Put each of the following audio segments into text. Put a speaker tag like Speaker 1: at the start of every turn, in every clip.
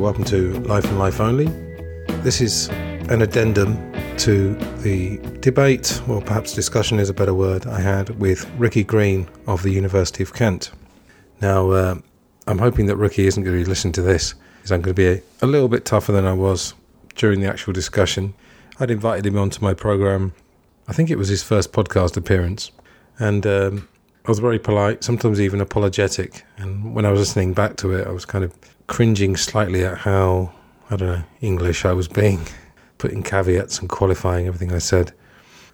Speaker 1: Welcome to Life and Life Only. This is an addendum to the debate, or perhaps discussion is a better word, I had with Ricky Green of the University of Kent. Now, uh, I'm hoping that Ricky isn't going to listen to this, because I'm going to be a, a little bit tougher than I was during the actual discussion. I'd invited him onto my program, I think it was his first podcast appearance, and um, I was very polite, sometimes even apologetic. And when I was listening back to it, I was kind of cringing slightly at how, I don't know, English I was being, putting caveats and qualifying everything I said.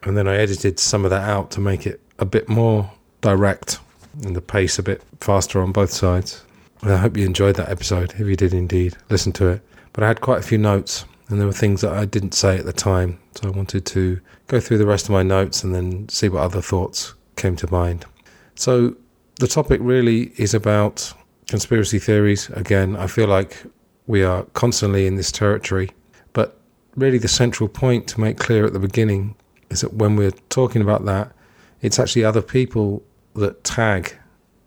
Speaker 1: And then I edited some of that out to make it a bit more direct and the pace a bit faster on both sides. And I hope you enjoyed that episode, if you did indeed listen to it. But I had quite a few notes, and there were things that I didn't say at the time. So I wanted to go through the rest of my notes and then see what other thoughts came to mind. So the topic really is about conspiracy theories. Again, I feel like we are constantly in this territory, but really the central point to make clear at the beginning is that when we're talking about that, it's actually other people that tag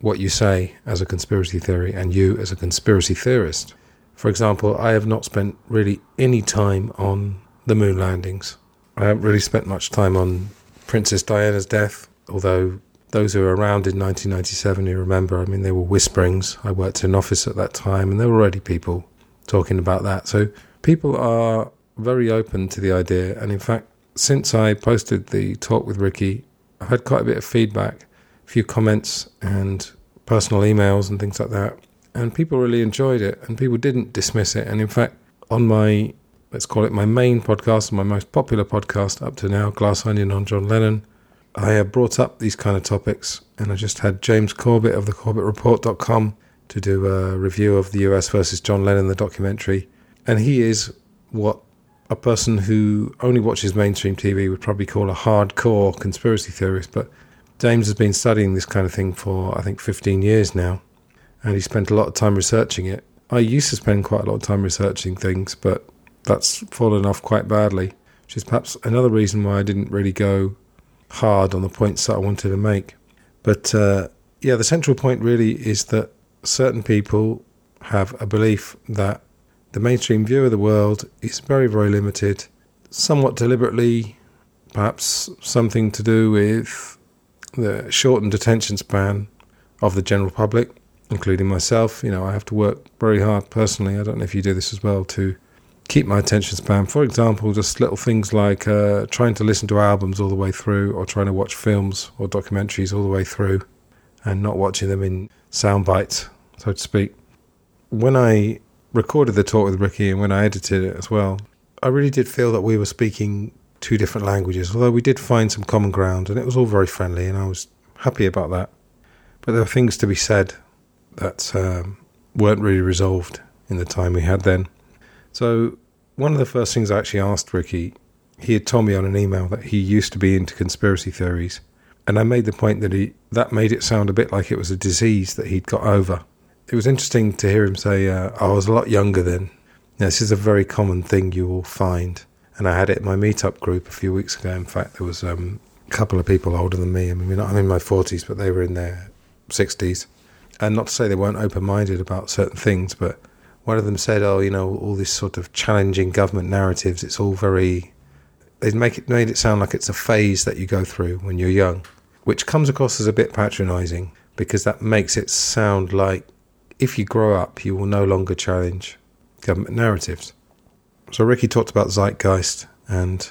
Speaker 1: what you say as a conspiracy theory and you as a conspiracy theorist. For example, I have not spent really any time on the moon landings. I haven't really spent much time on Princess Diana's death, although those who were around in 1997 who remember, I mean, there were whisperings. I worked in an office at that time, and there were already people talking about that. So people are very open to the idea. And in fact, since I posted the talk with Ricky, I've had quite a bit of feedback, a few comments, and personal emails and things like that. And people really enjoyed it, and people didn't dismiss it. And in fact, on my let's call it my main podcast, my most popular podcast up to now, Glass Onion on John Lennon, I have brought up these kind of topics, and I just had James Corbett of the CorbettReport.com to do a review of the US versus John Lennon, the documentary. And he is what a person who only watches mainstream TV would probably call a hardcore conspiracy theorist. But James has been studying this kind of thing for, I think, 15 years now, and he spent a lot of time researching it. I used to spend quite a lot of time researching things, but that's fallen off quite badly, which is perhaps another reason why I didn't really go hard on the points that I wanted to make. But uh, yeah, the central point really is that certain people have a belief that the mainstream view of the world is very, very limited, somewhat deliberately, perhaps something to do with the shortened attention span of the general public, including myself. You know, I have to work very hard personally. I don't know if you do this as well to keep my attention span. For example, just little things like uh, trying to listen to albums all the way through, or trying to watch films or documentaries all the way through, and not watching them in sound bites, so to speak. When I recorded the talk with Ricky and when I edited it as well, I really did feel that we were speaking two different languages, although we did find some common ground, and it was all very friendly, and I was happy about that. But there were things to be said that um, weren't really resolved in the time we had then. So, one of the first things I actually asked Ricky, he had told me on an email that he used to be into conspiracy theories. And I made the point that he that made it sound a bit like it was a disease that he'd got over. It was interesting to hear him say, uh, I was a lot younger then. Now, this is a very common thing you will find. And I had it in my meetup group a few weeks ago. In fact, there was um, a couple of people older than me. I mean, I'm in my 40s, but they were in their 60s. And not to say they weren't open minded about certain things, but one of them said, "Oh, you know, all this sort of challenging government narratives. It's all very." They make it made it sound like it's a phase that you go through when you're young, which comes across as a bit patronising because that makes it sound like if you grow up, you will no longer challenge government narratives. So Ricky talked about Zeitgeist, and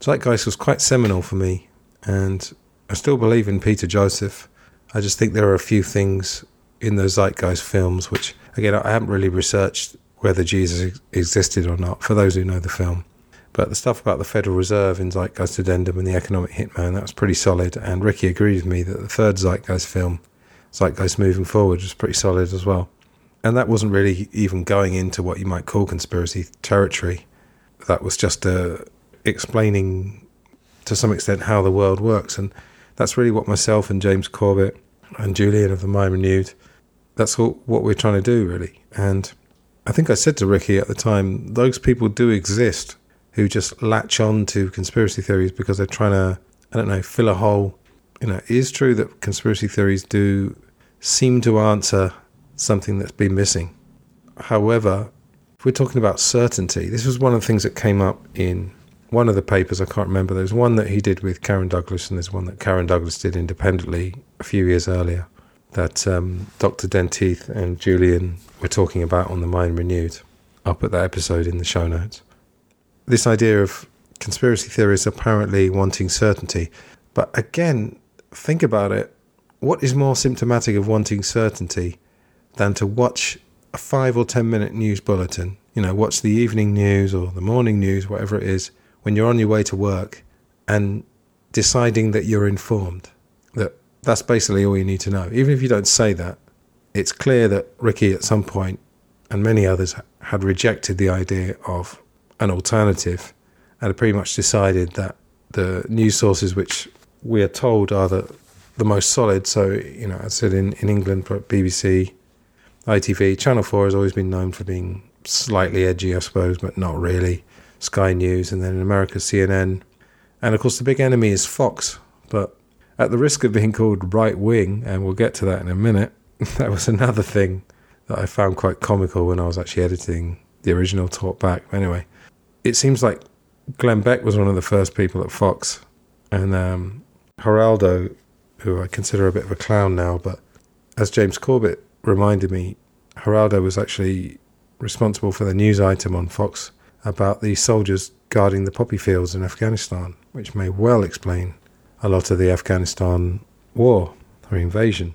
Speaker 1: Zeitgeist was quite seminal for me, and I still believe in Peter Joseph. I just think there are a few things in those Zeitgeist films which Again, I haven't really researched whether Jesus existed or not, for those who know the film. But the stuff about the Federal Reserve in Zeitgeist Addendum and the Economic Hitman, that was pretty solid. And Ricky agreed with me that the third Zeitgeist film, Zeitgeist Moving Forward, was pretty solid as well. And that wasn't really even going into what you might call conspiracy territory. That was just uh, explaining to some extent how the world works. And that's really what myself and James Corbett and Julian of the Mind Renewed that's what, what we're trying to do, really. And I think I said to Ricky at the time, those people do exist who just latch on to conspiracy theories because they're trying to, I don't know, fill a hole. You know, it is true that conspiracy theories do seem to answer something that's been missing. However, if we're talking about certainty, this was one of the things that came up in one of the papers. I can't remember. There's one that he did with Karen Douglas, and there's one that Karen Douglas did independently a few years earlier that um, Dr. Dentith and Julian were talking about on the Mind Renewed. I'll put that episode in the show notes. This idea of conspiracy theories apparently wanting certainty. But again, think about it. What is more symptomatic of wanting certainty than to watch a five or ten minute news bulletin, you know, watch the evening news or the morning news, whatever it is, when you're on your way to work and deciding that you're informed. That that's basically all you need to know. Even if you don't say that, it's clear that Ricky at some point and many others had rejected the idea of an alternative and had pretty much decided that the news sources which we are told are the the most solid. So, you know, I said in, in England, BBC, ITV. Channel 4 has always been known for being slightly edgy, I suppose, but not really. Sky News, and then in America, CNN. And of course, the big enemy is Fox. But at the risk of being called right wing, and we'll get to that in a minute, that was another thing that I found quite comical when I was actually editing the original Talk Back. Anyway, it seems like Glenn Beck was one of the first people at Fox, and um, Geraldo, who I consider a bit of a clown now, but as James Corbett reminded me Geraldo was actually responsible for the news item on Fox about the soldiers guarding the poppy fields in Afghanistan, which may well explain a lot of the Afghanistan war or invasion.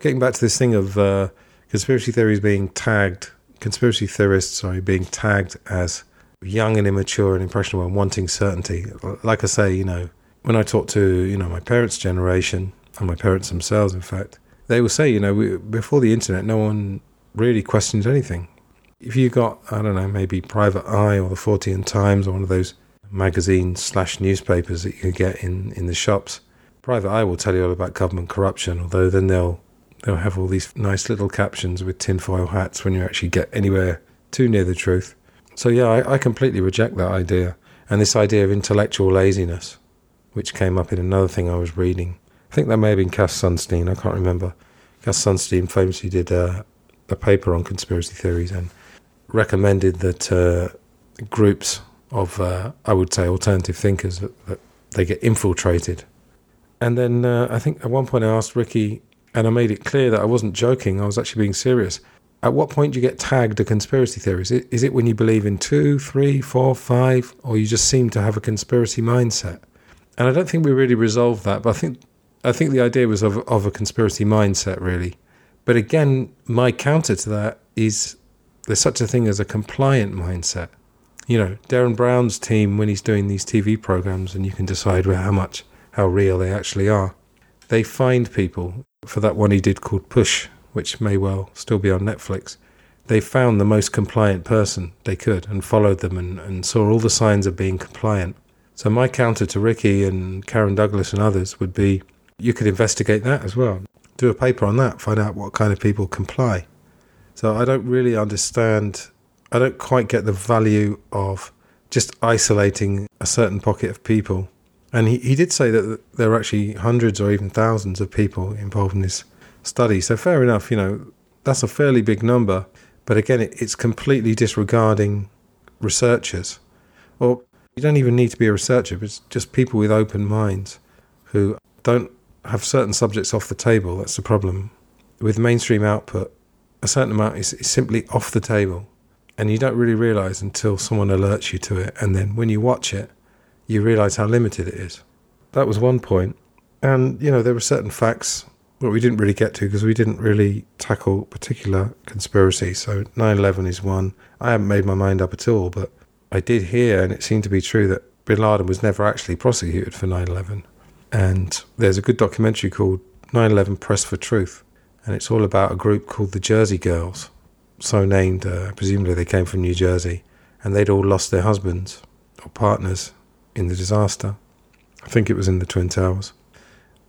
Speaker 1: Getting back to this thing of uh, conspiracy theories being tagged, conspiracy theorists, sorry, being tagged as young and immature and impressionable and wanting certainty. Like I say, you know, when I talk to, you know, my parents' generation and my parents themselves, in fact, they will say, you know, we, before the internet, no one really questioned anything. If you got, I don't know, maybe Private Eye or the Fortean Times or one of those magazines slash newspapers that you can get in, in the shops, Private Eye will tell you all about government corruption, although then they'll they'll have all these nice little captions with tinfoil hats when you actually get anywhere too near the truth. So yeah, I, I completely reject that idea. And this idea of intellectual laziness, which came up in another thing I was reading I think that may have been Cass Sunstein. I can't remember. Cass Sunstein famously did a, a paper on conspiracy theories and recommended that uh, groups of, uh, I would say, alternative thinkers that, that they get infiltrated. And then uh, I think at one point I asked Ricky, and I made it clear that I wasn't joking. I was actually being serious. At what point do you get tagged a conspiracy theorist? Is it, is it when you believe in two, three, four, five, or you just seem to have a conspiracy mindset? And I don't think we really resolved that, but I think I think the idea was of, of a conspiracy mindset, really. But again, my counter to that is there's such a thing as a compliant mindset. You know, Derren Brown's team, when he's doing these TV programs, and you can decide how much, how real they actually are, they find people for that one he did called Push, which may well still be on Netflix. They found the most compliant person they could and followed them and, and saw all the signs of being compliant. So, my counter to Ricky and Karen Douglas and others would be you could investigate that as well. Do a paper on that, find out what kind of people comply. So I don't really understand, I don't quite get the value of just isolating a certain pocket of people. And he, he did say that there are actually hundreds or even thousands of people involved in this study. So fair enough, you know, that's a fairly big number. But again, it, it's completely disregarding researchers. Or you don't even need to be a researcher, it's just people with open minds who don't have certain subjects off the table. That's the problem. With mainstream output, a certain amount is, is simply off the table. And you don't really realize until someone alerts you to it. And then when you watch it, you realize how limited it is. That was one point. And, you know, there were certain facts that we didn't really get to because we didn't really tackle particular conspiracies. So 9 11 is one. I haven't made my mind up at all, but I did hear, and it seemed to be true, that bin Laden was never actually prosecuted for 9 11. And there's a good documentary called 9 11 Press for Truth. And it's all about a group called the Jersey Girls, so named, uh, presumably they came from New Jersey. And they'd all lost their husbands or partners in the disaster. I think it was in the Twin Towers.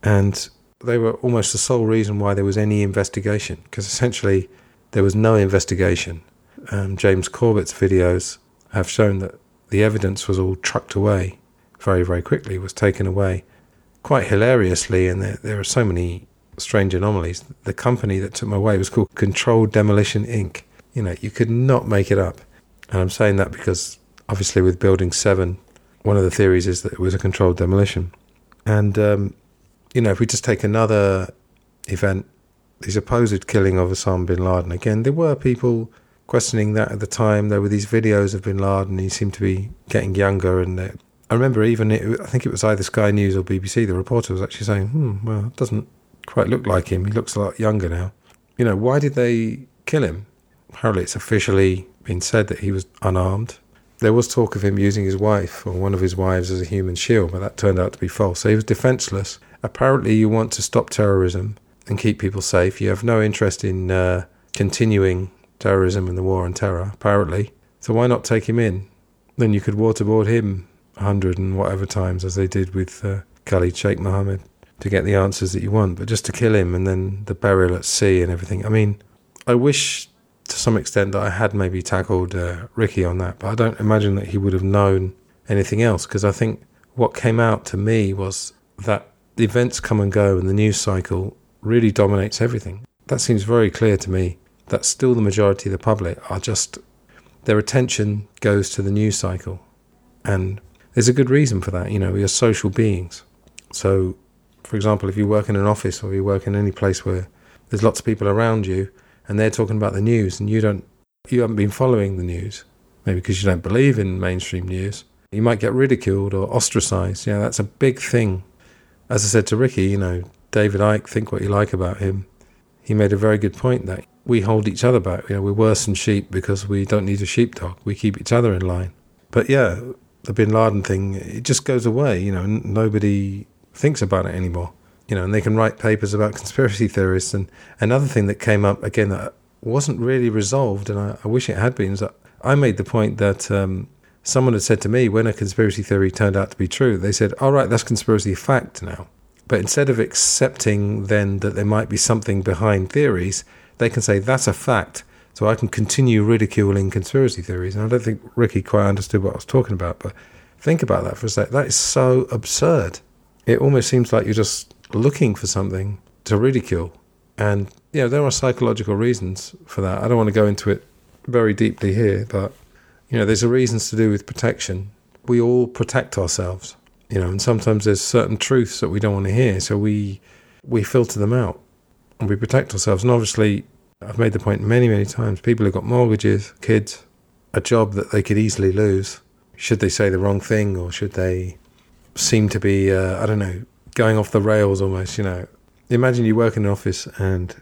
Speaker 1: And they were almost the sole reason why there was any investigation, because essentially there was no investigation. Um, James Corbett's videos have shown that the evidence was all trucked away very, very quickly, was taken away quite hilariously, and there, there are so many strange anomalies. The company that took my way was called Controlled Demolition Inc. You know, you could not make it up. And I'm saying that because obviously with Building 7, one of the theories is that it was a controlled demolition. And, um, you know, if we just take another event, the supposed killing of Osama bin Laden, again, there were people questioning that at the time. There were these videos of bin Laden, he seemed to be getting younger. And uh, I remember even, it, I think it was either Sky News or BBC, the reporter was actually saying, hmm, well, it doesn't quite look like him. He looks a lot younger now. You know, why did they kill him? Apparently, it's officially been said that he was unarmed. There was talk of him using his wife or one of his wives as a human shield, but that turned out to be false. So he was defenseless. Apparently, you want to stop terrorism and keep people safe. You have no interest in uh, continuing terrorism and the war on terror, apparently. So why not take him in? Then you could waterboard him a hundred and whatever times, as they did with uh, Khalid Sheikh Mohammed, to get the answers that you want. But just to kill him and then the burial at sea and everything. I mean, I wish to some extent that I had maybe tackled uh, Ricky on that, but I don't imagine that he would have known anything else because I think what came out to me was that the events come and go and the news cycle really dominates everything. That seems very clear to me. That still the majority of the public are just their attention goes to the news cycle. And there's a good reason for that. You know, we are social beings. So, for example, if you work in an office or you work in any place where there's lots of people around you, and they're talking about the news and you don't you haven't been following the news maybe because you don't believe in mainstream news you might get ridiculed or ostracized. Yeah that's a big thing. As i said to ricky you know david icke think what you like about him. He made a very good point that we hold each other back. You know we're worse than sheep because we don't need a sheepdog. We keep each other in line. But yeah the bin laden thing it just goes away you know nobody thinks about it anymore you know, and they can write papers about conspiracy theorists. And another thing that came up again that wasn't really resolved, and I, I wish it had been, is that I made the point that um, someone had said to me when a conspiracy theory turned out to be true, they said, "All right, that's conspiracy fact now." But instead of accepting then that there might be something behind theories, they can say that's a fact. So I can continue ridiculing conspiracy theories. And I don't think Ricky quite understood what I was talking about. But think about that for a sec. That is so absurd. It almost seems like you're just looking for something to ridicule. And, you know, there are psychological reasons for that. I don't want to go into it very deeply here, but, you know, there's a reasons to do with protection. We all protect ourselves, you know, and sometimes there's certain truths that we don't want to hear. So we, we filter them out and we protect ourselves. And obviously, I've made the point many, many times people have got mortgages, kids, a job that they could easily lose. Should they say the wrong thing or should they seem to be, uh, I don't know, going off the rails almost, you know. Imagine you work in an office and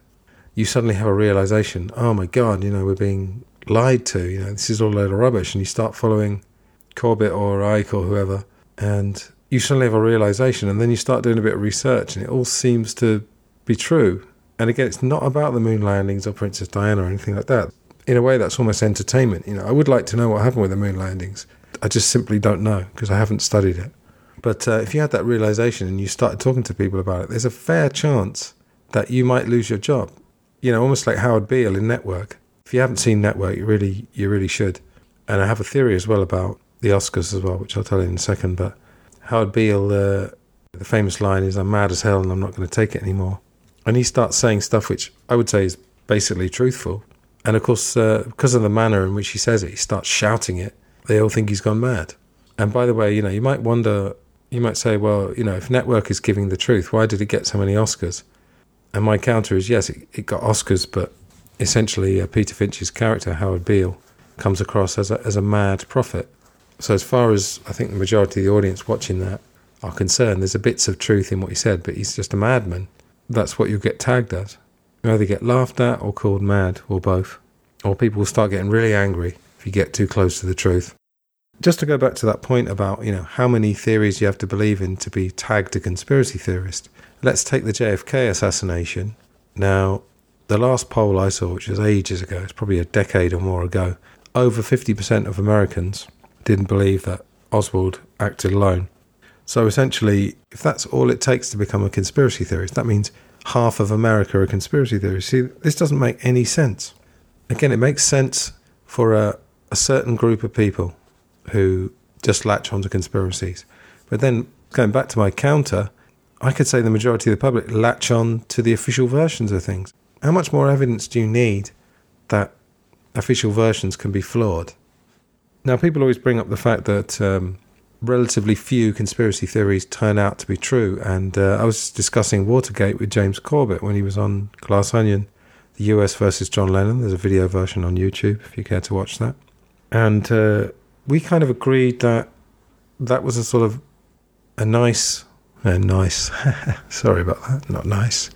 Speaker 1: you suddenly have a realization, oh my God, you know, we're being lied to, you know, this is all a load of rubbish. And you start following Corbett or Icke or whoever, and you suddenly have a realization, and then you start doing a bit of research, and it all seems to be true. And again, it's not about the moon landings or Princess Diana or anything like that. In a way, that's almost entertainment. You know, I would like to know what happened with the moon landings. I just simply don't know because I haven't studied it. But uh, if you had that realization and you started talking to people about it, there's a fair chance that you might lose your job. You know, almost like Howard Beale in Network. If you haven't seen Network, you really, you really should. And I have a theory as well about the Oscars as well, which I'll tell you in a second. But Howard Beale, uh, the famous line is, "I'm mad as hell and I'm not going to take it anymore." And he starts saying stuff which I would say is basically truthful. And of course, uh, because of the manner in which he says it, he starts shouting it. They all think he's gone mad. And by the way, you know, you might wonder you might say, well, you know, if Network is giving the truth, why did it get so many Oscars? And my counter is yes, it, it got Oscars, but essentially uh, Peter Finch's character, Howard Beale, comes across as a, as a mad prophet. So, as far as I think the majority of the audience watching that are concerned, there's a bits of truth in what he said, but he's just a madman. That's what you'll get tagged as. You either get laughed at or called mad, or both. Or people will start getting really angry if you get too close to the truth just to go back to that point about you know how many theories you have to believe in to be tagged a conspiracy theorist. Let's take the JFK assassination. Now, the last poll I saw, which was ages ago, it's probably a decade or more ago, over 50% of Americans didn't believe that Oswald acted alone. So essentially, if that's all it takes to become a conspiracy theorist, that means half of America are conspiracy theorists. See, this doesn't make any sense. Again, it makes sense for a, a certain group of people who just latch onto conspiracies. But then going back to my counter, I could say the majority of the public latch on to the official versions of things. How much more evidence do you need that official versions can be flawed? Now, people always bring up the fact that um, relatively few conspiracy theories turn out to be true. And uh, I was discussing Watergate with James Corbett when he was on Glass Onion, the US versus John Lennon. There's a video version on YouTube if you care to watch that. And uh, we kind of agreed that that was a sort of a nice, a nice, sorry about that, not nice,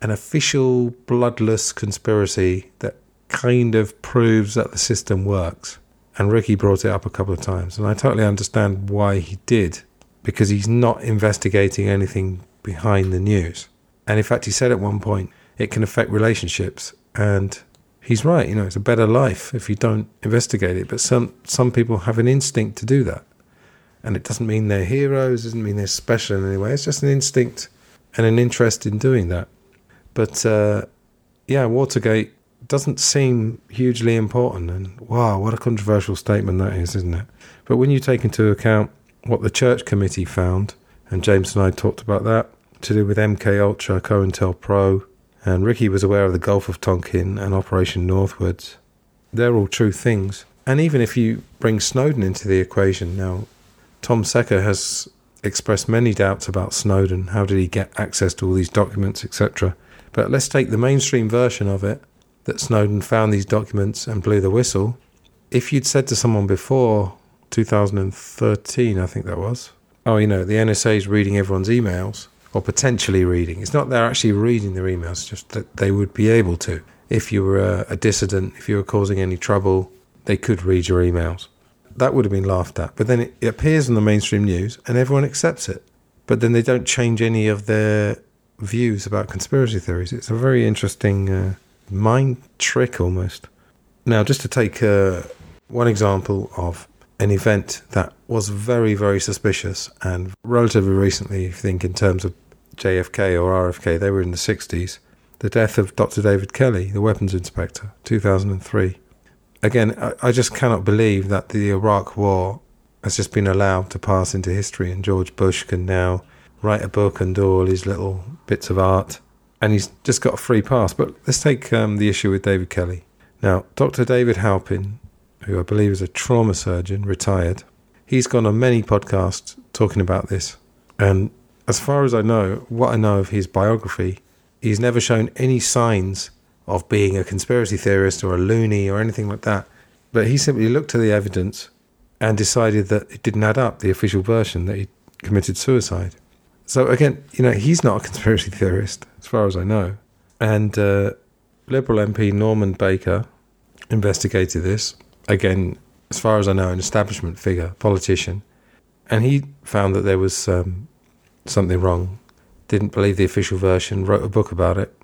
Speaker 1: an official bloodless conspiracy that kind of proves that the system works. And Ricky brought it up a couple of times, and I totally understand why he did, because he's not investigating anything behind the news. And in fact, he said at one point, it can affect relationships. And he's right, you know, it's a better life if you don't investigate it. But some, some people have an instinct to do that. And it doesn't mean they're heroes, it doesn't mean they're special in any way. It's just an instinct and an interest in doing that. But uh, yeah, Watergate doesn't seem hugely important. And wow, what a controversial statement that is, isn't it? But when you take into account what the church committee found, and James and I talked about that, to do with MK Ultra, COINTELPRO, and Ricky was aware of the Gulf of Tonkin and Operation Northwoods. They're all true things. And even if you bring Snowden into the equation now, Tom Secker has expressed many doubts about Snowden. How did he get access to all these documents, etc.? But let's take the mainstream version of it that Snowden found these documents and blew the whistle. If you'd said to someone before 2013, I think that was, oh, you know, the NSA is reading everyone's emails, or potentially reading. It's not they're actually reading their emails, just that they would be able to. If you were a, a dissident, if you were causing any trouble, they could read your emails. That would have been laughed at. But then it, it appears in the mainstream news and everyone accepts it. But then they don't change any of their views about conspiracy theories. It's a very interesting uh, mind trick almost. Now, just to take uh, one example of an event that was very, very suspicious and relatively recently, if you think in terms of JFK or RFK, they were in the 60s. The death of Dr. David Kelly, the weapons inspector, 2003. Again, I, I just cannot believe that the Iraq War has just been allowed to pass into history and George Bush can now write a book and do all his little bits of art and he's just got a free pass. But let's take um, the issue with David Kelly. Now, Dr. David Halpin, who I believe is a trauma surgeon, retired, he's gone on many podcasts talking about this. And as far as I know, what I know of his biography, he's never shown any signs of being a conspiracy theorist or a loony or anything like that. But he simply looked at the evidence and decided that it didn't add up, the official version, that he committed suicide. So again, you know, he's not a conspiracy theorist, as far as I know. And uh, Liberal MP Norman Baker investigated this. Again, as far as I know, an establishment figure, politician. And he found that there was um, something wrong. Didn't believe the official version, wrote a book about it.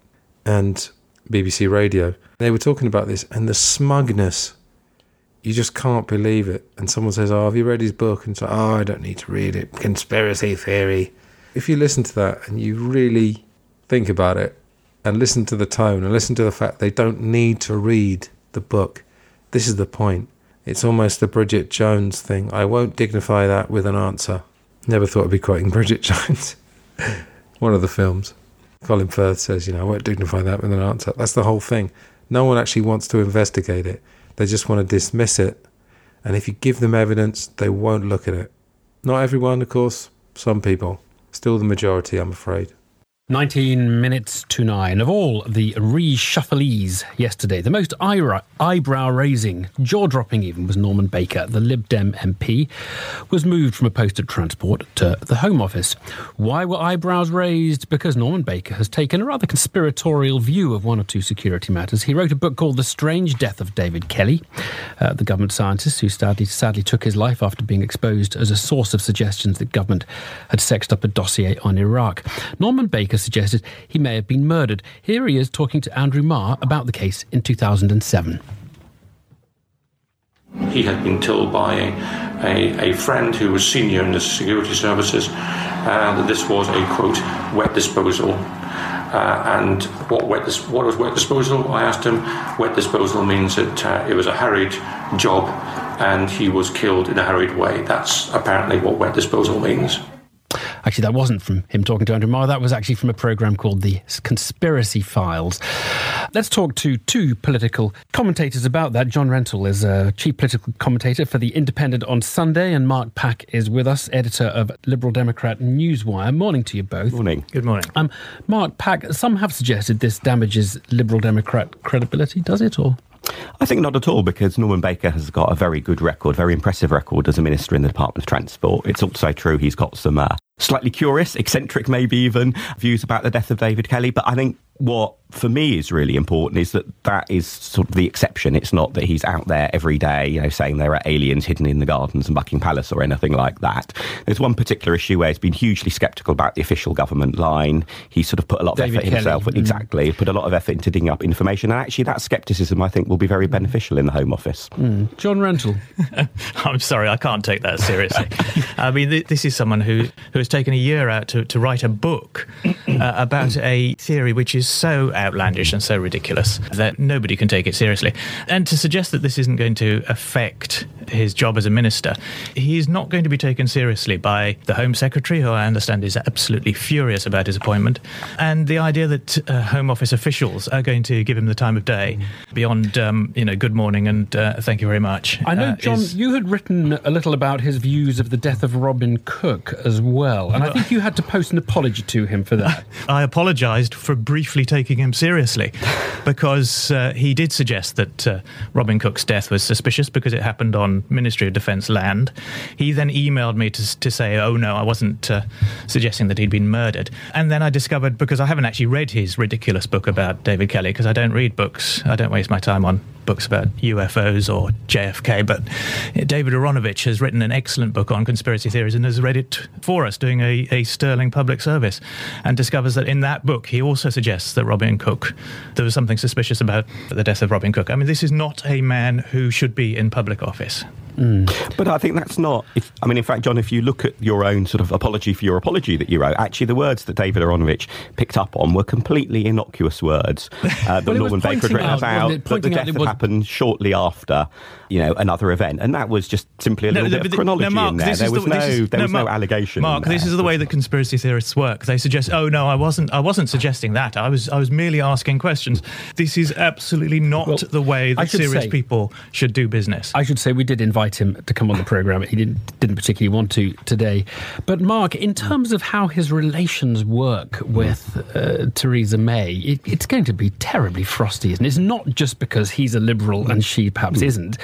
Speaker 1: And BBC Radio. They were talking about this and the smugness. You just can't believe it. And someone says, Oh, have you read his book? And so, Oh, I don't need to read it. Conspiracy theory if you listen to that and you really think about it and listen to the tone and listen to the fact they don't need to read the book, this is the point. It's almost the Bridget Jones thing. I won't dignify that with an answer. Never thought I'd be quoting Bridget Jones. One of the films. Colin Firth says, you know, I won't dignify that with an answer. That's the whole thing. No one actually wants to investigate it. They just want to dismiss it. And if you give them evidence, they won't look at it. Not everyone, of course, some people. Still the majority, I'm afraid.
Speaker 2: 19 minutes to nine. Of all the reshufflees yesterday, the most eyebrow raising, jaw dropping even, was Norman Baker, the Lib Dem MP, was moved from a post at Transport to the Home Office. Why were eyebrows raised? Because Norman Baker has taken a rather conspiratorial view of one or two security matters. He wrote a book called The Strange Death of David Kelly, uh, the government scientist who sadly, sadly took his life after being exposed as a source of suggestions that government had sexed up a dossier on Iraq. Norman Baker suggested he may have been murdered. Here he is talking to Andrew Marr about the case in 2007.
Speaker 3: He had been told by a, a, a friend who was senior in the security services uh, that this was a quote wet disposal. Uh, and what wet dis- what was wet disposal? I asked him. Wet disposal means that uh, it was a hurried job, and he was killed in a hurried way. That's apparently what wet disposal means.
Speaker 2: Actually, that wasn't from him talking to Andrew Marr. That was actually from a program called The Conspiracy Files. Let's talk to two political commentators about that. John Rentoul is a chief political commentator for The Independent on Sunday, and Mark Pack is with us, editor of Liberal Democrat Newswire. Morning to you both.
Speaker 4: Morning.
Speaker 5: Good morning. Um,
Speaker 2: Mark Pack, some have suggested this damages Liberal Democrat credibility. Does it, or?
Speaker 4: I think not at all, because Norman Baker has got a very good record, very impressive record as a minister in the Department of Transport. It's also true he's got some uh, slightly curious, eccentric maybe even, views about the death of David Kelly. But I think what for me is really important is that that is sort of the exception. It's not that he's out there every day, you know, saying there are aliens hidden in the gardens and Buckingham Palace or anything like that. There's one particular issue where he's been hugely sceptical about the official government line. He sort of put a lot of
Speaker 2: David
Speaker 4: effort
Speaker 2: Kelly.
Speaker 4: himself,
Speaker 2: Mm.
Speaker 4: exactly, put a lot of effort into digging up information. And actually, that scepticism, I think, will be very beneficial in the Home Office.
Speaker 2: Mm. John Rentoul.
Speaker 5: I'm sorry, I can't take that seriously. I mean, th- this is someone who, who has taken a year out to, to write a book uh, about a theory which is so outlandish and so ridiculous that nobody can take it seriously. And to suggest that this isn't going to affect his job as a minister, he's not going to be taken seriously by the Home Secretary, who I understand is absolutely furious about his appointment, and the idea that uh, Home Office officials are going to give him the time of day beyond, um, you know, good morning and uh, thank you very much.
Speaker 2: I know,
Speaker 5: uh,
Speaker 2: John,
Speaker 5: is-
Speaker 2: you had written a little about his views of the death of Robin Cook as well, and I think you had to post an apology to him for that.
Speaker 5: I apologised for briefly taking him seriously because uh, he did suggest that uh, Robin Cook's death was suspicious because it happened on Ministry of Defence land. He then emailed me to, to say, oh no, I wasn't uh, suggesting that he'd been murdered. And then I discovered, because I haven't actually read his ridiculous book about David Kelly, because I don't read books, I don't waste my time on books about UFOs or JFK, but David Aaronovitch has written an excellent book on conspiracy theories and has read it for us, doing a, a sterling public service, and discovers that in that book he also suggests that Robin Cook, there was something suspicious about the death of Robin Cook. I mean, this is not a man who should be in public office.
Speaker 4: But I think that's not. If, I mean, in fact, John, if you look at your own sort of apology for your apology that you wrote, actually the words that David Aaronovitch picked up on were completely innocuous words uh, that
Speaker 2: Well,
Speaker 4: Norman Baker had written
Speaker 2: out,
Speaker 4: about
Speaker 2: it?
Speaker 4: that the death
Speaker 2: was-
Speaker 4: happened shortly after, you know, another event, and that was just simply a little bit
Speaker 5: but
Speaker 4: of chronology
Speaker 5: Mark,
Speaker 4: in there.
Speaker 5: this
Speaker 4: was
Speaker 5: the-
Speaker 4: no,
Speaker 5: is-
Speaker 4: there was no
Speaker 5: Mark-
Speaker 4: allegation. in
Speaker 5: Mark, this
Speaker 4: there.
Speaker 5: is the way that conspiracy theorists work. They suggest, "Oh no, I wasn't. I wasn't suggesting that. I was. I was merely asking questions." This is absolutely not
Speaker 2: Well,
Speaker 5: the way that serious
Speaker 2: say-
Speaker 5: people should do business.
Speaker 2: I should say we did invite him to come on the programme. He didn't, didn't particularly want to today. But, Mark, in terms of how his relations work with uh, Theresa May, it, it's going to be terribly frosty, isn't it? It's not just because he's a liberal and she perhaps isn't.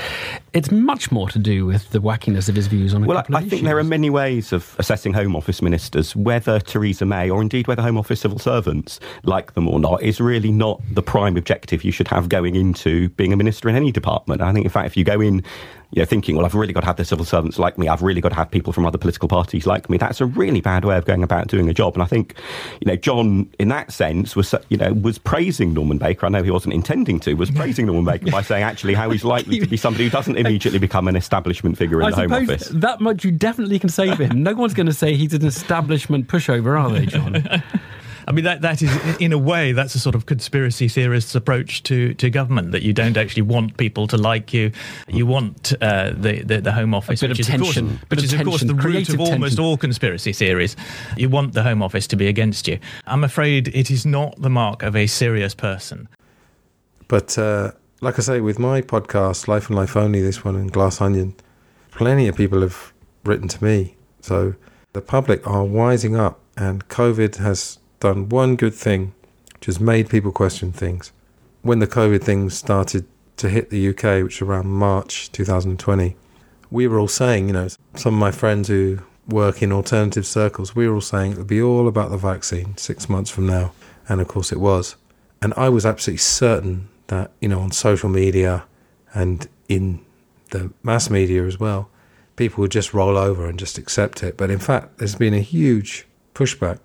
Speaker 2: It's much more to do with the wackiness of his views on
Speaker 4: Well, I
Speaker 2: of
Speaker 4: think there are many ways of assessing Home Office ministers. Whether Theresa May, or indeed whether Home Office civil servants like them or not, is really not the prime objective you should have going into being a minister in any department. I think, in fact, if you go in you know, thinking, well, I've really got to have the civil servants like me, I've really got to have people from other political parties like me, that's a really bad way of going about doing a job. And I think, you know, John, in that sense, was, you know, was praising Norman Baker. I know he wasn't intending to, was praising Norman Baker by saying actually how he's likely to be somebody who doesn't immediately become an establishment figure in
Speaker 2: I
Speaker 4: the Home Office.
Speaker 2: that much you definitely can say for him. No one's going to say he's an establishment pushover, are they, John?
Speaker 5: I mean, that, that is, in a way, that's a sort of conspiracy theorist's approach to, to government, that you don't actually want people to like you. You want uh, the, the, the Home Office,
Speaker 2: bit
Speaker 5: which
Speaker 2: of
Speaker 5: is, of course,
Speaker 2: bit
Speaker 5: which
Speaker 2: of
Speaker 5: is, of course, the root
Speaker 2: creative
Speaker 5: of almost
Speaker 2: tension.
Speaker 5: all conspiracy theories. You want the Home Office to be against you. I'm afraid it is not the mark of a serious person.
Speaker 1: But uh, like I say, with my podcast, Life and Life Only, this one and Glass Onion, plenty of people have written to me. So the public are wising up, and COVID has done one good thing, which has made people question things. When the COVID thing started to hit the UK, which around March 2020, we were all saying, you know, some of my friends who work in alternative circles, we were all saying it would be all about the vaccine six months from now. And of course it was. And I was absolutely certain that, you know, on social media and in the mass media as well, people would just roll over and just accept it. But in fact, there's been a huge pushback.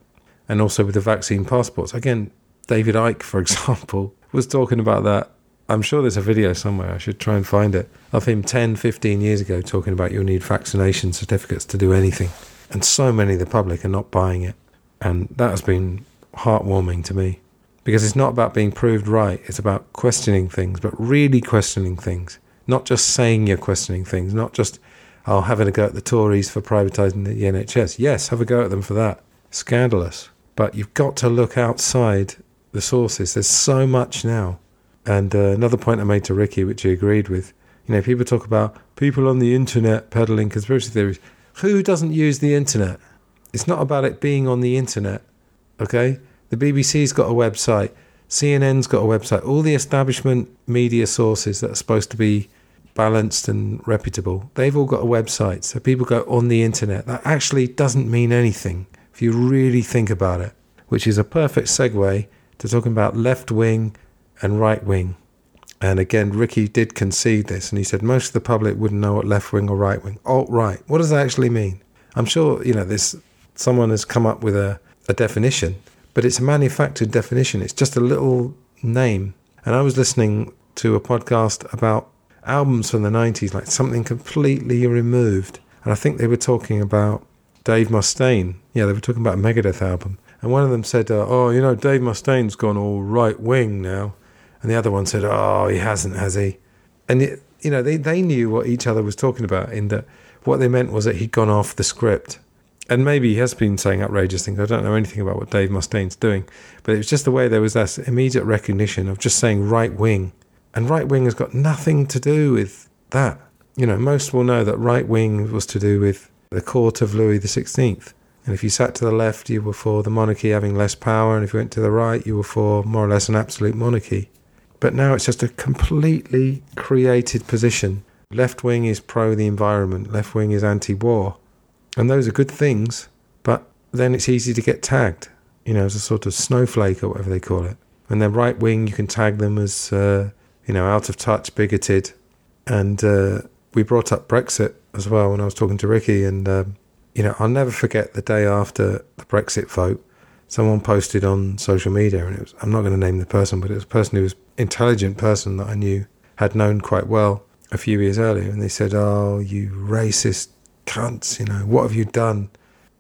Speaker 1: And also with the vaccine passports. Again, David Icke, for example, was talking about that. I'm sure there's a video somewhere. I should try and find it of him 10, 15 years ago talking about you'll need vaccination certificates to do anything. And so many of the public are not buying it. And that has been heartwarming to me because it's not about being proved right. It's about questioning things, but really questioning things, not just saying you're questioning things, not just oh, having a go at the Tories for privatising the NHS. Yes, have a go at them for that. Scandalous. But you've got to look outside the sources. There's so much now. And uh, another point I made to Ricky, which he agreed with, you know, people talk about people on the internet peddling conspiracy theories. Who doesn't use the internet? It's not about it being on the internet, okay? The BBC's got a website, CNN's got a website, all the establishment media sources that are supposed to be balanced and reputable, they've all got a website. So people go on the internet. That actually doesn't mean anything if you really think about it, which is a perfect segue to talking about left wing and right wing. And again, Ricky did concede this, and he said most of the public wouldn't know what left wing or right wing. Alt right. What does that actually mean? I'm sure you know this. Someone has come up with a, a definition, but it's a manufactured definition. It's just a little name. And I was listening to a podcast about albums from the 90s, like something completely removed. And I think they were talking about Dave Mustaine. Yeah, they were talking about a Megadeth album. And one of them said, uh, Oh, you know, Dave Mustaine's gone all right wing now. And the other one said, Oh, he hasn't, has he? And, it, you know, they, they knew what each other was talking about, in that what they meant was that he'd gone off the script. And maybe he has been saying outrageous things. I don't know anything about what Dave Mustaine's doing. But it was just the way there was that immediate recognition of just saying right wing and right wing has got nothing to do with that. You know, most will know that right wing was to do with the court of Louis XVI. And if you sat to the left, you were for the monarchy having less power. And if you went to the right, you were for more or less an absolute monarchy. But now it's just a completely created position. Left wing is pro the environment, left wing is anti war. And those are good things, but then it's easy to get tagged, you know, as a sort of snowflake or whatever they call it. And then right wing, you can tag them as uh, you know, out of touch, bigoted. And uh, we brought up Brexit as well when I was talking to Ricky. And, um, you know, I'll never forget the day after the Brexit vote, someone posted on social media, and it was, I'm not going to name the person, but it was a person who was intelligent person that I knew, had known quite well a few years earlier. And they said, Oh, you racist cunts, you know, what have you done?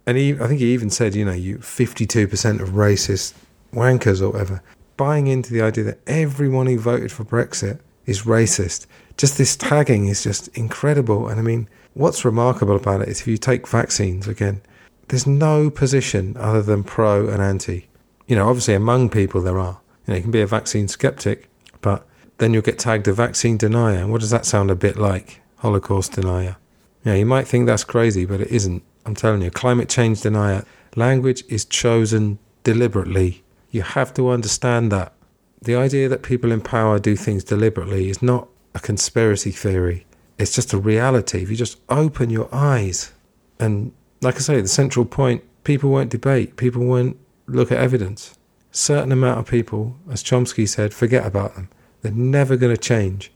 Speaker 1: And he, I think he even said, you know, you 52% of racist wankers or whatever buying into the idea that everyone who voted for Brexit is racist. Just this tagging is just incredible. And I mean, what's remarkable about it is if you take vaccines again, there's no position other than pro and anti. You know, obviously among people there are. You know, you can be a vaccine skeptic, but then you'll get tagged a vaccine denier. And what does that sound a bit like? Holocaust denier. You know, you might think that's crazy, but it isn't. I'm telling you, climate change denier. Language is chosen deliberately you have to understand that. The idea that people in power do things deliberately is not a conspiracy theory. It's just a reality. If you just open your eyes, and like I say, the central point people won't debate, people won't look at evidence. Certain amount of people, as Chomsky said, forget about them. They're never going to change.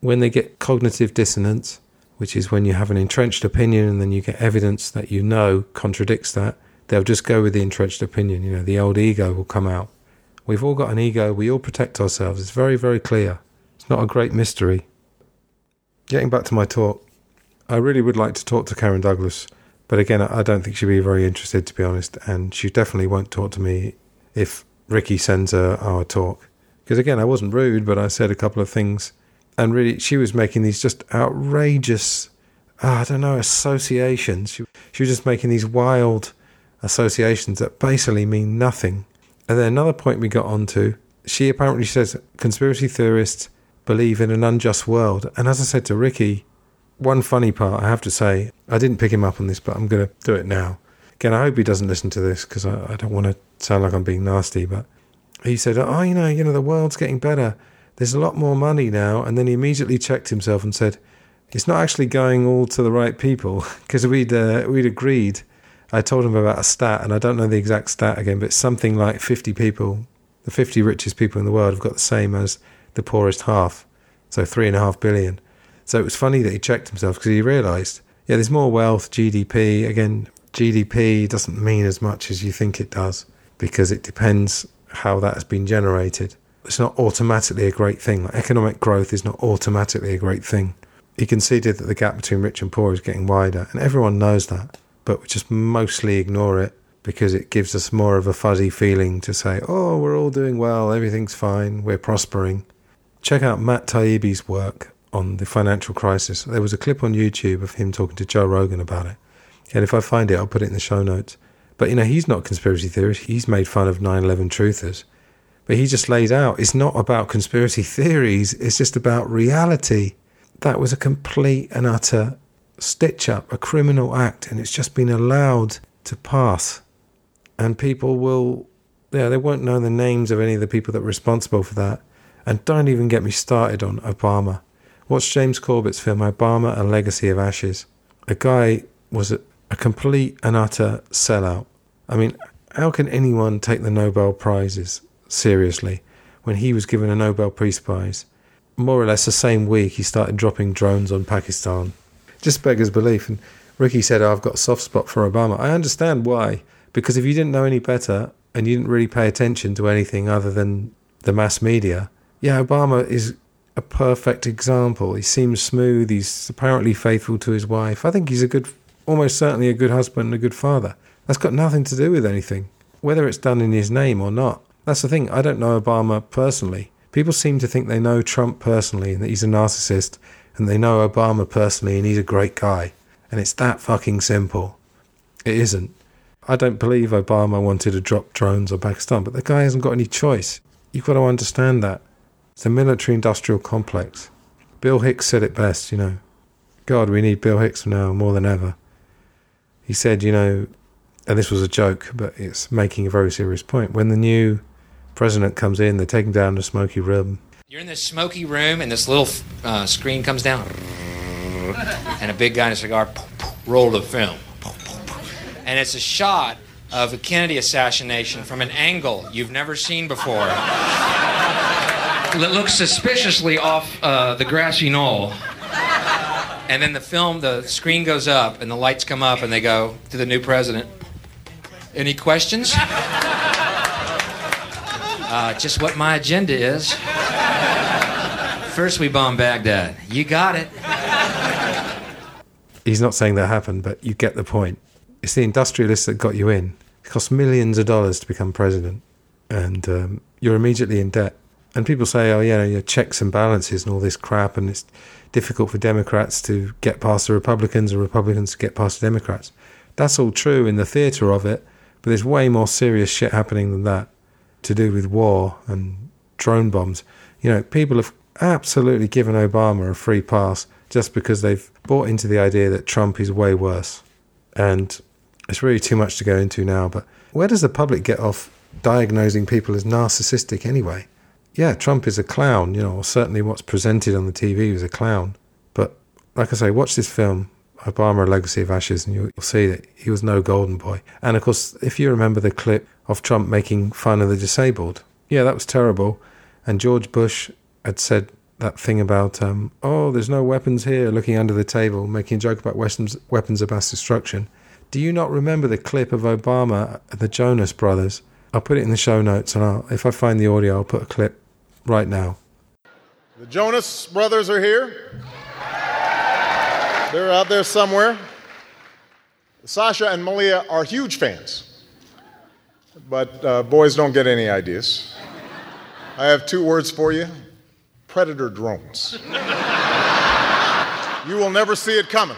Speaker 1: When they get cognitive dissonance, which is when you have an entrenched opinion and then you get evidence that you know contradicts that, they'll just go with the entrenched opinion. You know, the old ego will come out. We've all got an ego. We all protect ourselves. It's very, very clear. Not a great mystery. Getting back to my talk, I really would like to talk to Karen Douglas, but again, I don't think she'd be very interested, to be honest. And she definitely won't talk to me if Ricky sends her our talk. Because again, I wasn't rude, but I said a couple of things. And really, she was making these just outrageous, oh, I don't know, associations. She, she was just making these wild associations that basically mean nothing. And then another point we got onto, she apparently says conspiracy theorists believe in an unjust world. And as I said to Ricky, one funny part, I have to say, I didn't pick him up on this, but I'm going to do it now. Again, I hope he doesn't listen to this because I, I don't want to sound like I'm being nasty, but he said, "Oh, you know, you know, the world's getting better. There's a lot more money now." And then he immediately checked himself and said, "It's not actually going all to the right people because we'd uh, we'd agreed I told him about a stat, and I don't know the exact stat again, but something like 50 people, the 50 richest people in the world, have got the same as the poorest half. So three and a half billion. So it was funny that he checked himself because he realised, yeah, there's more wealth, GDP. Again, GDP doesn't mean as much as you think it does because it depends how that has been generated. It's not automatically a great thing. Like economic growth is not automatically a great thing. He conceded that the gap between rich and poor is getting wider, and everyone knows that but we just mostly ignore it because it gives us more of a fuzzy feeling to say, oh, we're all doing well, everything's fine, we're prospering. Check out Matt Taibbi's work on the financial crisis. There was a clip on YouTube of him talking to Joe Rogan about it. And if I find it, I'll put it in the show notes. But, you know, he's not conspiracy theorist. He's made fun of 9 11 truthers. But he just lays out it's not about conspiracy theories, it's just about reality. That was a complete and utter stitch up, a criminal act, and it's just been allowed to pass. And people will, yeah, they won't know the names of any of the people that were responsible for that. And don't even get me started on Obama. Watch James Corbett's film Obama A Legacy of Ashes. A guy was a, a complete and utter sellout. I mean, how can anyone take the Nobel Prizes seriously when he was given a Nobel Peace Prize? More or less the same week he started dropping drones on Pakistan. Just beggars belief. And Ricky said, oh, I've got a soft spot for Obama. I understand why. Because if you didn't know any better and you didn't really pay attention to anything other than the mass media, yeah, Obama is a perfect example. He seems smooth. He's apparently faithful to his wife. I think he's a good, almost certainly a good husband and a good father. That's got nothing to do with anything, whether it's done in his name or not. That's the thing. I don't know Obama personally. People seem to think they know Trump personally and that he's a narcissist, and they know Obama personally and he's a great guy. And it's that fucking simple. It isn't. I don't believe Obama wanted to drop drones on Pakistan, but the guy hasn't got any choice. You've got to understand that. It's a military industrial complex. Bill Hicks said it best, you know. God, we need Bill Hicks now more than ever. He said, you know, and this was a joke, but it's making a very serious point. When the new president comes in, they take him down to smoky room.
Speaker 6: You're in this smoky room, and this little uh, screen comes down, and a big guy in a cigar roll the film, and it's a shot of a Kennedy assassination from an angle you've never seen before that looks suspiciously off uh, the grassy knoll. And then the film, the screen goes up, and the lights come up, and they go to the new president. Any questions? Uh, just what my agenda is. First, we bomb Baghdad. You got it.
Speaker 1: He's not saying that happened, but you get the point. It's the industrialists that got you in. It costs millions of dollars to become president, and um, you're immediately in debt. And people say, oh, yeah, your checks and balances and all this crap, and it's difficult for Democrats to get past the Republicans or Republicans to get past the Democrats. That's all true in the theatre of it, but there's way more serious shit happening than that to do with war and drone bombs. You know, people have absolutely given Obama a free pass just because they've bought into the idea that Trump is way worse. And it's really too much to go into now, but where does the public get off diagnosing people as narcissistic anyway? Yeah, Trump is a clown, you know, certainly what's presented on the TV is a clown. But like I say, watch this film, Obama, A Legacy of Ashes, and you'll, see that he was no golden boy. And of course, if you remember the clip of Trump making fun of the disabled, yeah, that was terrible. And George Bush had said that thing about, um, oh, there's no weapons here, looking under the table, making a joke about weapons, of mass destruction. Do you not remember the clip of Obama, the Jonas brothers? I'll put it in the show notes, and I'll, if I find the audio, I'll put a clip right now.
Speaker 7: The Jonas brothers are here. They're out there somewhere. Sasha and Malia are huge fans, but uh, boys don't get any ideas. I have two words for you predator drones. you will never see it coming.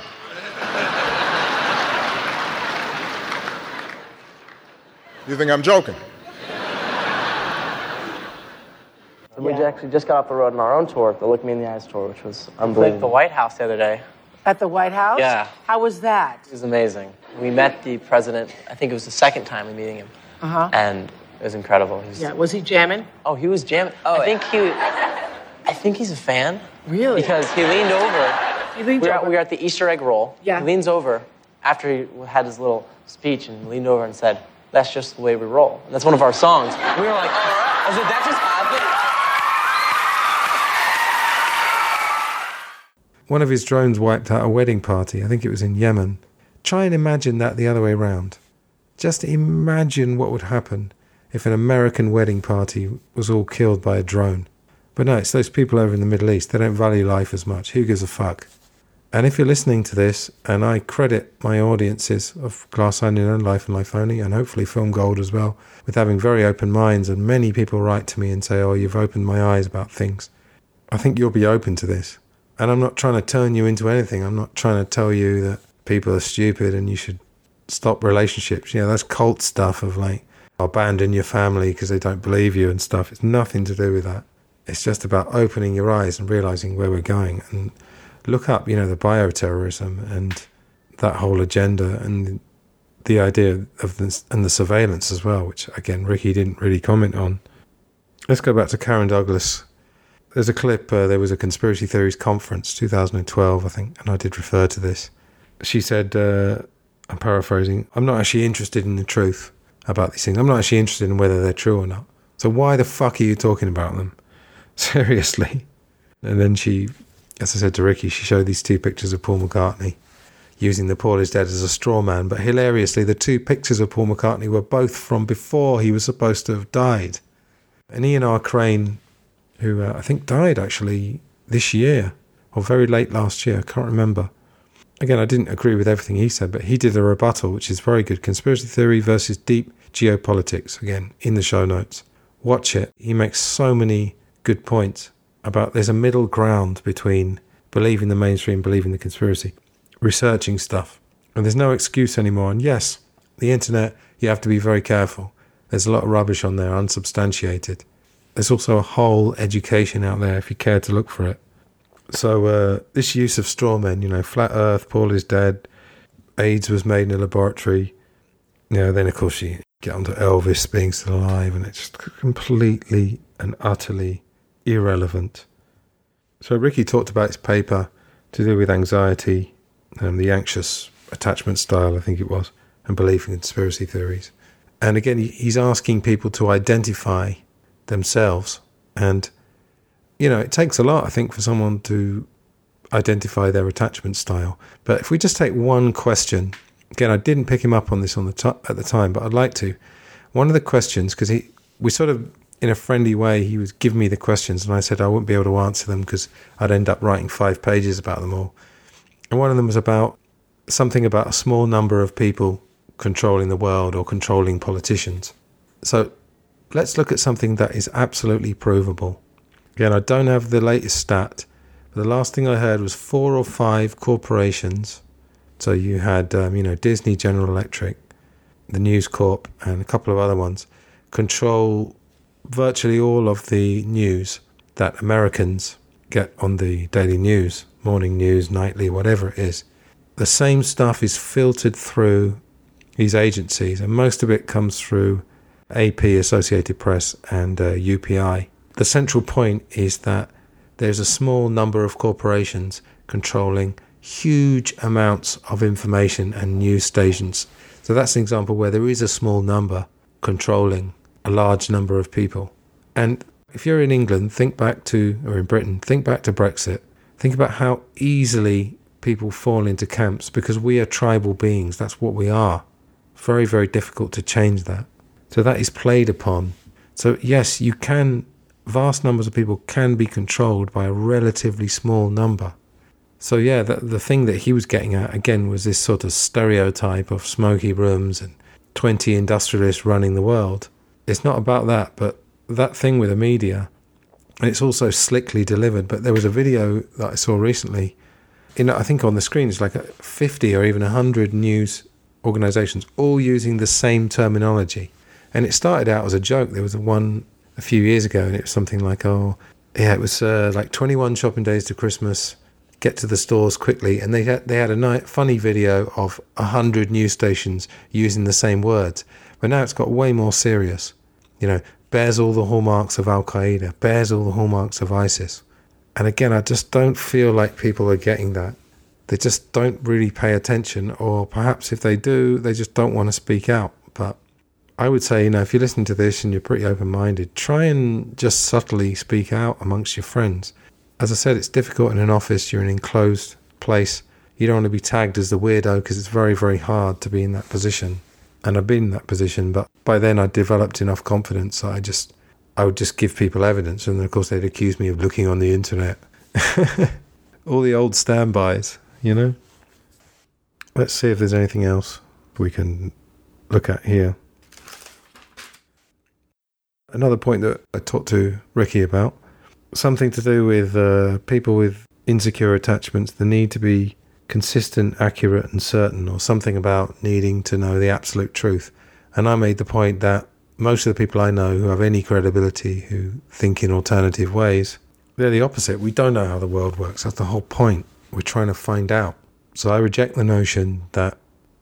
Speaker 7: You think I'm joking?
Speaker 8: And we actually just got off the road on our own tour, the Look Me in the Eyes tour, which was unbelievable.
Speaker 9: At the White House the other day.
Speaker 10: At the White House?
Speaker 9: Yeah.
Speaker 10: How was that?
Speaker 8: It was amazing. We met the president, I think it was the second time we meeting him.
Speaker 10: Uh-huh.
Speaker 8: And it was incredible. He's,
Speaker 10: yeah, was he jamming?
Speaker 8: Oh, he was jamming. Oh, I think he I think he's a fan.
Speaker 10: Really?
Speaker 8: Because he leaned over.
Speaker 10: He leaned
Speaker 8: we were,
Speaker 10: over.
Speaker 8: At, we were at the Easter egg roll.
Speaker 10: Yeah.
Speaker 8: He leans over after he had his little speech and leaned over and said, That's just the way we roll. And that's one of our songs. We were like, I was like, that just
Speaker 1: One of his drones wiped out a wedding party. I think it was in Yemen. Try and imagine that the other way around. Just imagine what would happen if an American wedding party was all killed by a drone. But no, it's those people over in the Middle East. They don't value life as much. Who gives a fuck? And if you're listening to this, and I credit my audiences of Glass Onion and Life and Life Only, and hopefully Film Gold as well, with having very open minds, and many people write to me and say, Oh, you've opened my eyes about things. I think you'll be open to this And I'm not trying to turn you into anything. I'm not trying to tell you that people are stupid and you should stop relationships. You know, that's cult stuff of like abandon your family because they don't believe you and stuff. It's nothing to do with that. It's just about opening your eyes and realizing where we're going and look up, you know, the bioterrorism and that whole agenda and the idea of this and the surveillance as well, which again Ricky didn't really comment on. Let's go back to Karen Douglas. There's a clip. Uh, there was a conspiracy theories conference, 2012, I think, and I did refer to this. She said, uh, "I'm paraphrasing. I'm not actually interested in the truth about these things. I'm not actually interested in whether they're true or not. So why the fuck are you talking about them? Seriously." And then she, as I said to Ricky, she showed these two pictures of Paul McCartney using the Paul is dead as a straw man. But hilariously, the two pictures of Paul McCartney were both from before he was supposed to have died. And Ian R. Crane, who uh, I think died actually this year or very late last year, I can't remember. Again, I didn't agree with everything he said, but he did a rebuttal, which is very good. Conspiracy theory versus deep geopolitics, again, in the show notes. Watch it. He makes so many good points about there's a middle ground between believing the mainstream, believing the conspiracy researching stuff. And there's no excuse anymore. And yes, the internet, you have to be very careful. There's a lot of rubbish on there, unsubstantiated. There's also a whole education out there if you care to look for it. So, uh, this use of straw men, you know, flat earth, Paul is dead, AIDS was made in a laboratory. You know, then of course you get onto Elvis being still alive, and it's completely and utterly irrelevant. So, Ricky talked about his paper to do with anxiety um, the anxious attachment style, I think it was, and belief in conspiracy theories. And again, he's asking people to identify themselves. And, you know, it takes a lot, I think, for someone to identify their attachment style. But if we just take one question, again, I didn't pick him up on this on the t- at the time, but I'd like to. One of the questions, because he, we sort of, in a friendly way, he was giving me the questions, and I said I wouldn't be able to answer them because I'd end up writing five pages about them all. And one of them was about something about a small number of people controlling the world or controlling politicians. So let's look at something that is absolutely provable. Again, I don't have the latest stat, but the last thing I heard was four or five corporations. So you had, um, you know, Disney, General Electric, the News Corp, and a couple of other ones control virtually all of the news that Americans get on the daily news morning news, nightly, whatever it is. The same stuff is filtered through these agencies, and most of it comes through AP, Associated Press, and uh, UPI. The central point is that there's a small number of corporations controlling huge amounts of information and news stations. So that's an example where there is a small number controlling a large number of people. And if you're in England, think back to, or in Britain, think back to Brexit. Think about how easily people fall into camps because we are tribal beings. That's what we are. Very, very difficult to change that. So that is played upon. So, yes, you can, vast numbers of people can be controlled by a relatively small number. So, yeah, the, the thing that he was getting at again was this sort of stereotype of smoky rooms and 20 industrialists running the world. It's not about that, but that thing with the media it's also slickly delivered. But there was a video that I saw recently. In I think on the screen it's like fifty or even hundred news organisations all using the same terminology, and it started out as a joke. There was one a few years ago, and it was something like, "Oh, yeah, it was uh, like twenty-one shopping days to Christmas." Get to the stores quickly, and they had they had a nice, funny video of hundred news stations using the same words. But now it's got way more serious. You know, bears all the hallmarks of Al Qaeda, bears all the hallmarks of ISIS. And again, I just don't feel like people are getting that. They just don't really pay attention, or perhaps if they do, they just don't want to speak out. I would say, you know, if you're listening to this and you're pretty open minded, try and just subtly speak out amongst your friends. As I said, it's difficult in an office, you're in an enclosed place. You don't want to be tagged as the weirdo because it's very, very hard to be in that position and I've been in that position. But by then, I developed enough confidence. I just, I would just give people evidence, and then, of course, they'd accuse me of looking on the internet. All the old standbys, you know. Let's see if there's anything else we can look at here. Another point that I talked to Ricky about something to do with uh, people with insecure attachments, the need to be consistent, accurate, and certain, or something about needing to know the absolute truth. And I made the point that most of the people I know who have any credibility, who think in alternative ways, they're the opposite. We don't know how the world works. That's the whole point. We're trying to find out. So I reject the notion that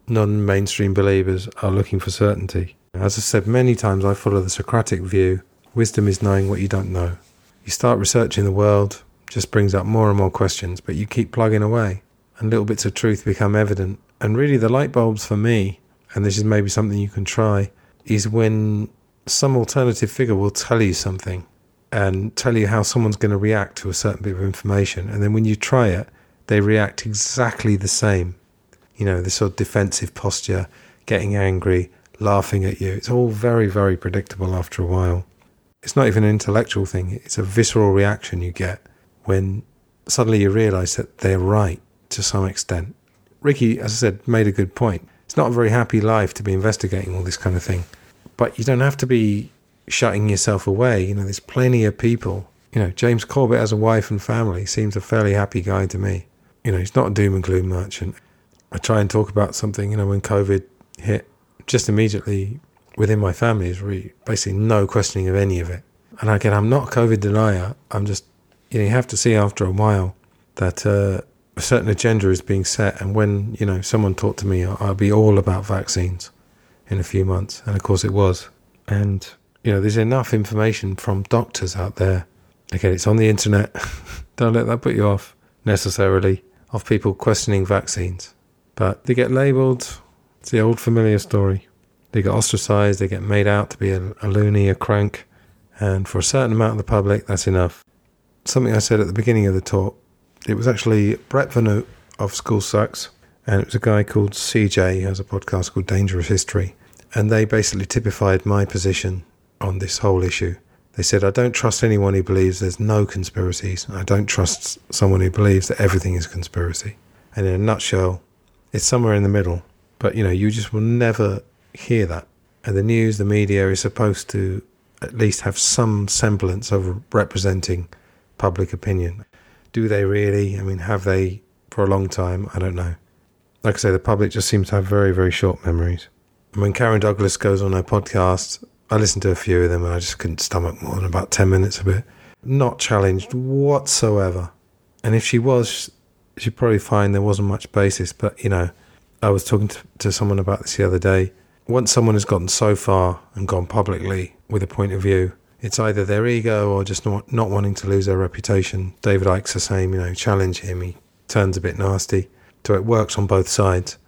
Speaker 1: non mainstream believers are looking for certainty. As I said many times, I follow the Socratic view wisdom is knowing what you don't know. You start researching the world, just brings up more and more questions, but you keep plugging away, and little bits of truth become evident. And really, the light bulbs for me, and this is maybe something you can try, is when some alternative figure will tell you something and tell you how someone's going to react to a certain bit of information. And then when you try it, they react exactly the same. You know, this sort of defensive posture, getting angry, laughing at you. It's all very, very predictable after a while. It's not even an intellectual thing, it's a visceral reaction you get when suddenly you realize that they're right to some extent. Ricky, as I said, made a good point. It's not a very happy life to be investigating all this kind of thing. But you don't have to be shutting yourself away. You know, there's plenty of people. You know, James Corbett has a wife and family, seems a fairly happy guy to me. You know, he's not a doom and gloom merchant. I try and talk about something, you know, when COVID hit, just immediately within my family is really basically no questioning of any of it. And again, I'm not a COVID denier. I'm just, you know, you have to see after a while that uh, a certain agenda is being set. And when, you know, someone talked to me, I'll be all about vaccines in a few months. And of course it was. And, you know, there's enough information from doctors out there. Again, it's on the internet. Don't let that put you off necessarily of people questioning vaccines. But they get labelled. It's the old familiar story. They get ostracized, they get made out to be a, a loony, a crank, and for a certain amount of the public, that's enough. Something I said at the beginning of the talk, it was actually Brett Veinotte of School Sucks, and it was a guy called CJ who has a podcast called Dangerous History, and they basically typified my position on this whole issue. They said, I don't trust anyone who believes there's no conspiracies. I don't trust someone who believes that everything is conspiracy. And in a nutshell, it's somewhere in the middle. But, you know, you just will never hear that. And the news, the media is supposed to at least have some semblance of representing public opinion. Do they really? I mean, have they for a long time? I don't know. Like I say, the public just seems to have very, very short memories. And when Karen Douglas goes on her podcast, I listened to a few of them and I just couldn't stomach more than about 10 minutes of it. Not challenged whatsoever. And if she was, she'd probably find there wasn't much basis. But, you know, I was talking to, to someone about this the other day once someone has gotten so far and gone publicly with a point of view, it's either their ego or just not, not wanting to lose their reputation. David Icke's the same, you know, challenge him, he turns a bit nasty. So it works on both sides.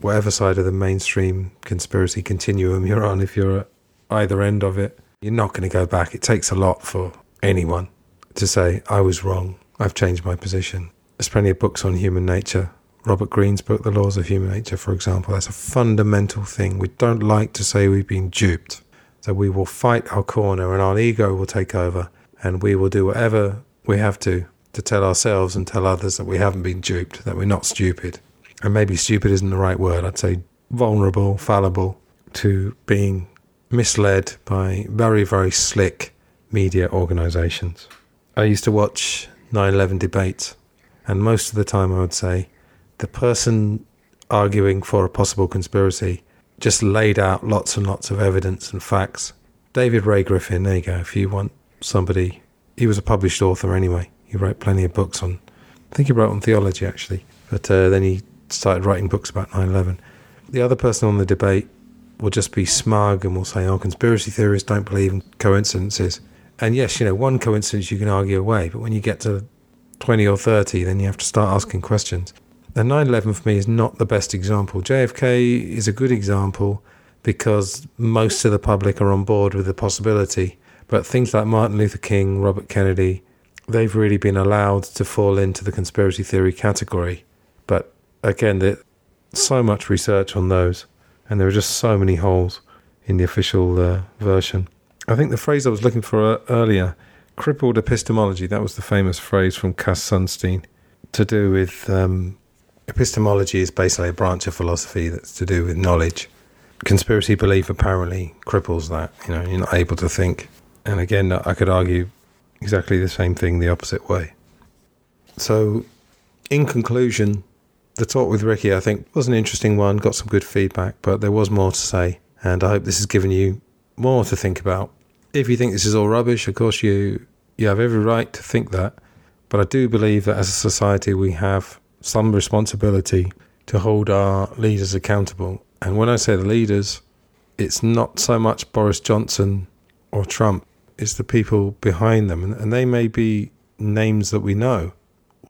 Speaker 1: Whatever side of the mainstream conspiracy continuum you're on, if you're at either end of it, you're not going to go back. It takes a lot for anyone to say, I was wrong, I've changed my position. There's plenty of books on human nature Robert Greene's book, The Laws of Human Nature, for example, that's a fundamental thing. We don't like to say we've been duped. So we will fight our corner and our ego will take over and we will do whatever we have to to tell ourselves and tell others that we haven't been duped, that we're not stupid. And maybe stupid isn't the right word. I'd say vulnerable, fallible to being misled by very, very slick media organizations. I used to watch 9 11 debates, and most of the time I would say, the person arguing for a possible conspiracy just laid out lots and lots of evidence and facts. David Ray Griffin, there you go. If you want somebody, he was a published author anyway. He wrote plenty of books on, I think he wrote on theology actually, but uh, then he started writing books about 9 11. The other person on the debate will just be smug and will say, oh, conspiracy theorists don't believe in coincidences. And yes, you know, one coincidence you can argue away, but when you get to 20 or 30, then you have to start asking questions. The 9 11 for me is not the best example. JFK is a good example because most of the public are on board with the possibility. But things like Martin Luther King, Robert Kennedy, they've really been allowed to fall into the conspiracy theory category. But again, there's so much research on those, and there are just so many holes in the official uh, version. I think the phrase I was looking for uh, earlier, crippled epistemology, that was the famous phrase from Cass Sunstein, to do with um, epistemology is basically a branch of philosophy that's to do with knowledge. Conspiracy belief apparently cripples that. You know, you're not able to think. And again, I could argue exactly the same thing the opposite way. So, in conclusion, the talk with Ricky, I think, was an interesting one, got some good feedback, but there was more to say. And I hope this has given you more to think about. If you think this is all rubbish, of course, you, you have every right to think that. But I do believe that as a society, we have some responsibility to hold our leaders accountable. And when I say the leaders, it's not so much Boris Johnson or Trump, it's the people behind them. And, they may be names that we know.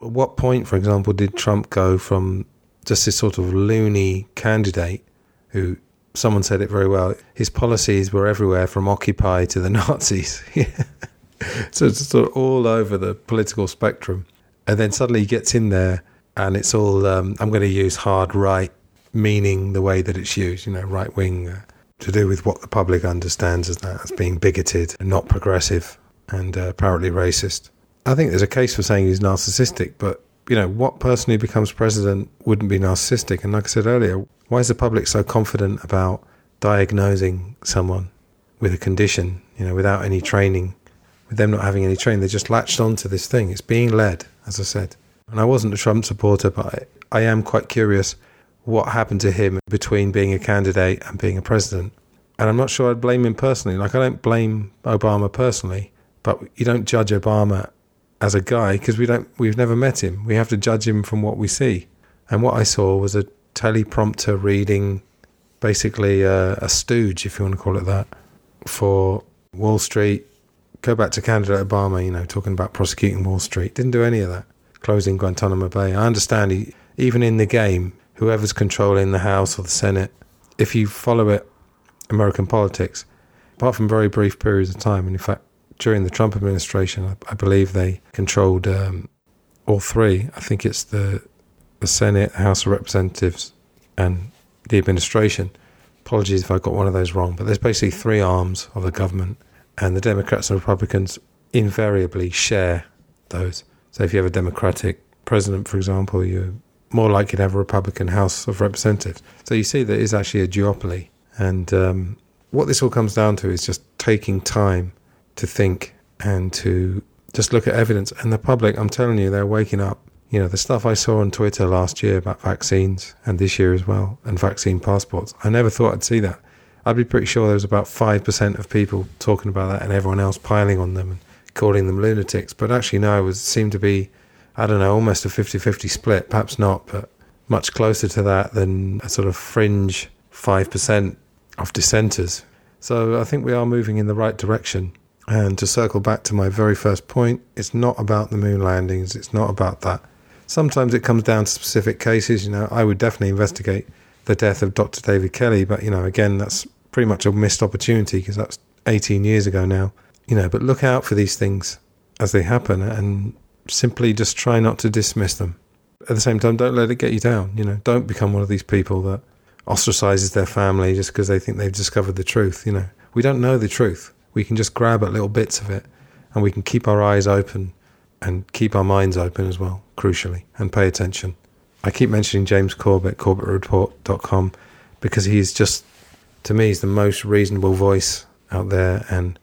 Speaker 1: At what point, for example, did Trump go from just this sort of loony candidate who someone said it very well his policies were everywhere from Occupy to the Nazis? so it's sort of all over the political spectrum. And then suddenly he gets in there and it's all, um, I'm going to use hard right, meaning the way that it's used, you know, right wing. Uh, to do with what the public understands as that as being bigoted and not progressive and uh, apparently racist. I think there's a case for saying he's narcissistic, but you know, what person who becomes president wouldn't be narcissistic? And like I said earlier, why is the public so confident about diagnosing someone with a condition, you know, without any training, with them not having any training? They just latched onto this thing. It's being led, as I said. And I wasn't a Trump supporter, but I, I am quite curious what happened to him between being a candidate and being a president. And I'm not sure I'd blame him personally. Like, I don't blame Obama personally, but you don't judge Obama as a guy because we don't, we've never met him. We have to judge him from what we see. And what I saw was a teleprompter reading, basically a, a stooge, if you want to call it that, for Wall Street. Go back to candidate Obama, you know, talking about prosecuting Wall Street. Didn't do any of that. Closing Guantanamo Bay. I understand he, even in the game, whoever's controlling the House or the Senate, if you follow it, American politics, apart from very brief periods of time, and in fact, during the Trump administration, I, I believe they controlled um, all three. I think it's the the Senate, House of Representatives, and the administration. Apologies if I got one of those wrong, but there's basically three arms of the government, and the Democrats and Republicans invariably share those. So if you have a Democratic president, for example, you're more likely to have a Republican House of Representatives. So you see, there is actually a duopoly. And um, what this all comes down to is just taking time to think and to just look at evidence. And the public, I'm telling you, they're waking up. You know, the stuff I saw on Twitter last year about vaccines and this year as well, and vaccine passports, I never thought I'd see that. I'd be pretty sure there was about 5% of people talking about that and everyone else piling on them and calling them lunatics. But actually, no, it was, seemed to be I don't know, almost a 50 50 split, perhaps not, but much closer to that than a sort of fringe 5% of dissenters. So I think we are moving in the right direction. And to circle back to my very first point, it's not about the moon landings, it's not about that. Sometimes it comes down to specific cases. You know, I would definitely investigate the death of Dr. David Kelly, but, you know, again, that's pretty much a missed opportunity because that's 18 years ago now. You know, but look out for these things as they happen and simply just try not to dismiss them. At the same time, don't let it get you down. You know, don't become one of these people that ostracizes their family just because they think they've discovered the truth. You know, we don't know the truth. We can just grab at little bits of it, and we can keep our eyes open and keep our minds open as well. Crucially, and pay attention. I keep mentioning James Corbett, CorbettReport.com, because he's just, to me, he's the most reasonable voice out there, and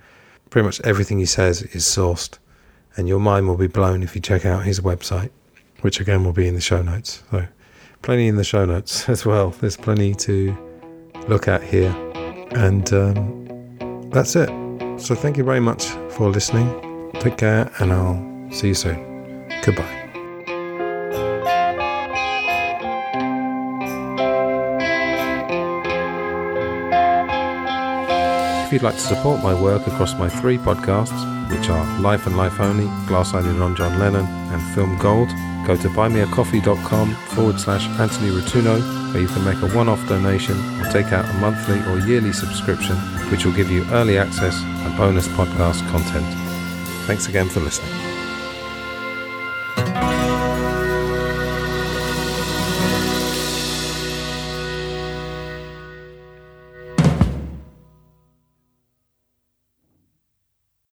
Speaker 1: pretty much everything he says is sourced and your mind will be blown if you check out his website, which again will be in the show notes. So, plenty in the show notes as well. There's plenty to look at here, and um, that's it. So, thank you very much for listening. Take care, and I'll see you soon. Goodbye. If you'd like to support my work across my three podcasts, which are Life and Life Only, Glass Onion on John Lennon, and Film Gold, go to buymeacoffee.com forward slash Anthony Rotuno, where you can make a one off donation or take out a monthly or yearly subscription, which will give you early access and bonus podcast content. Thanks again for listening.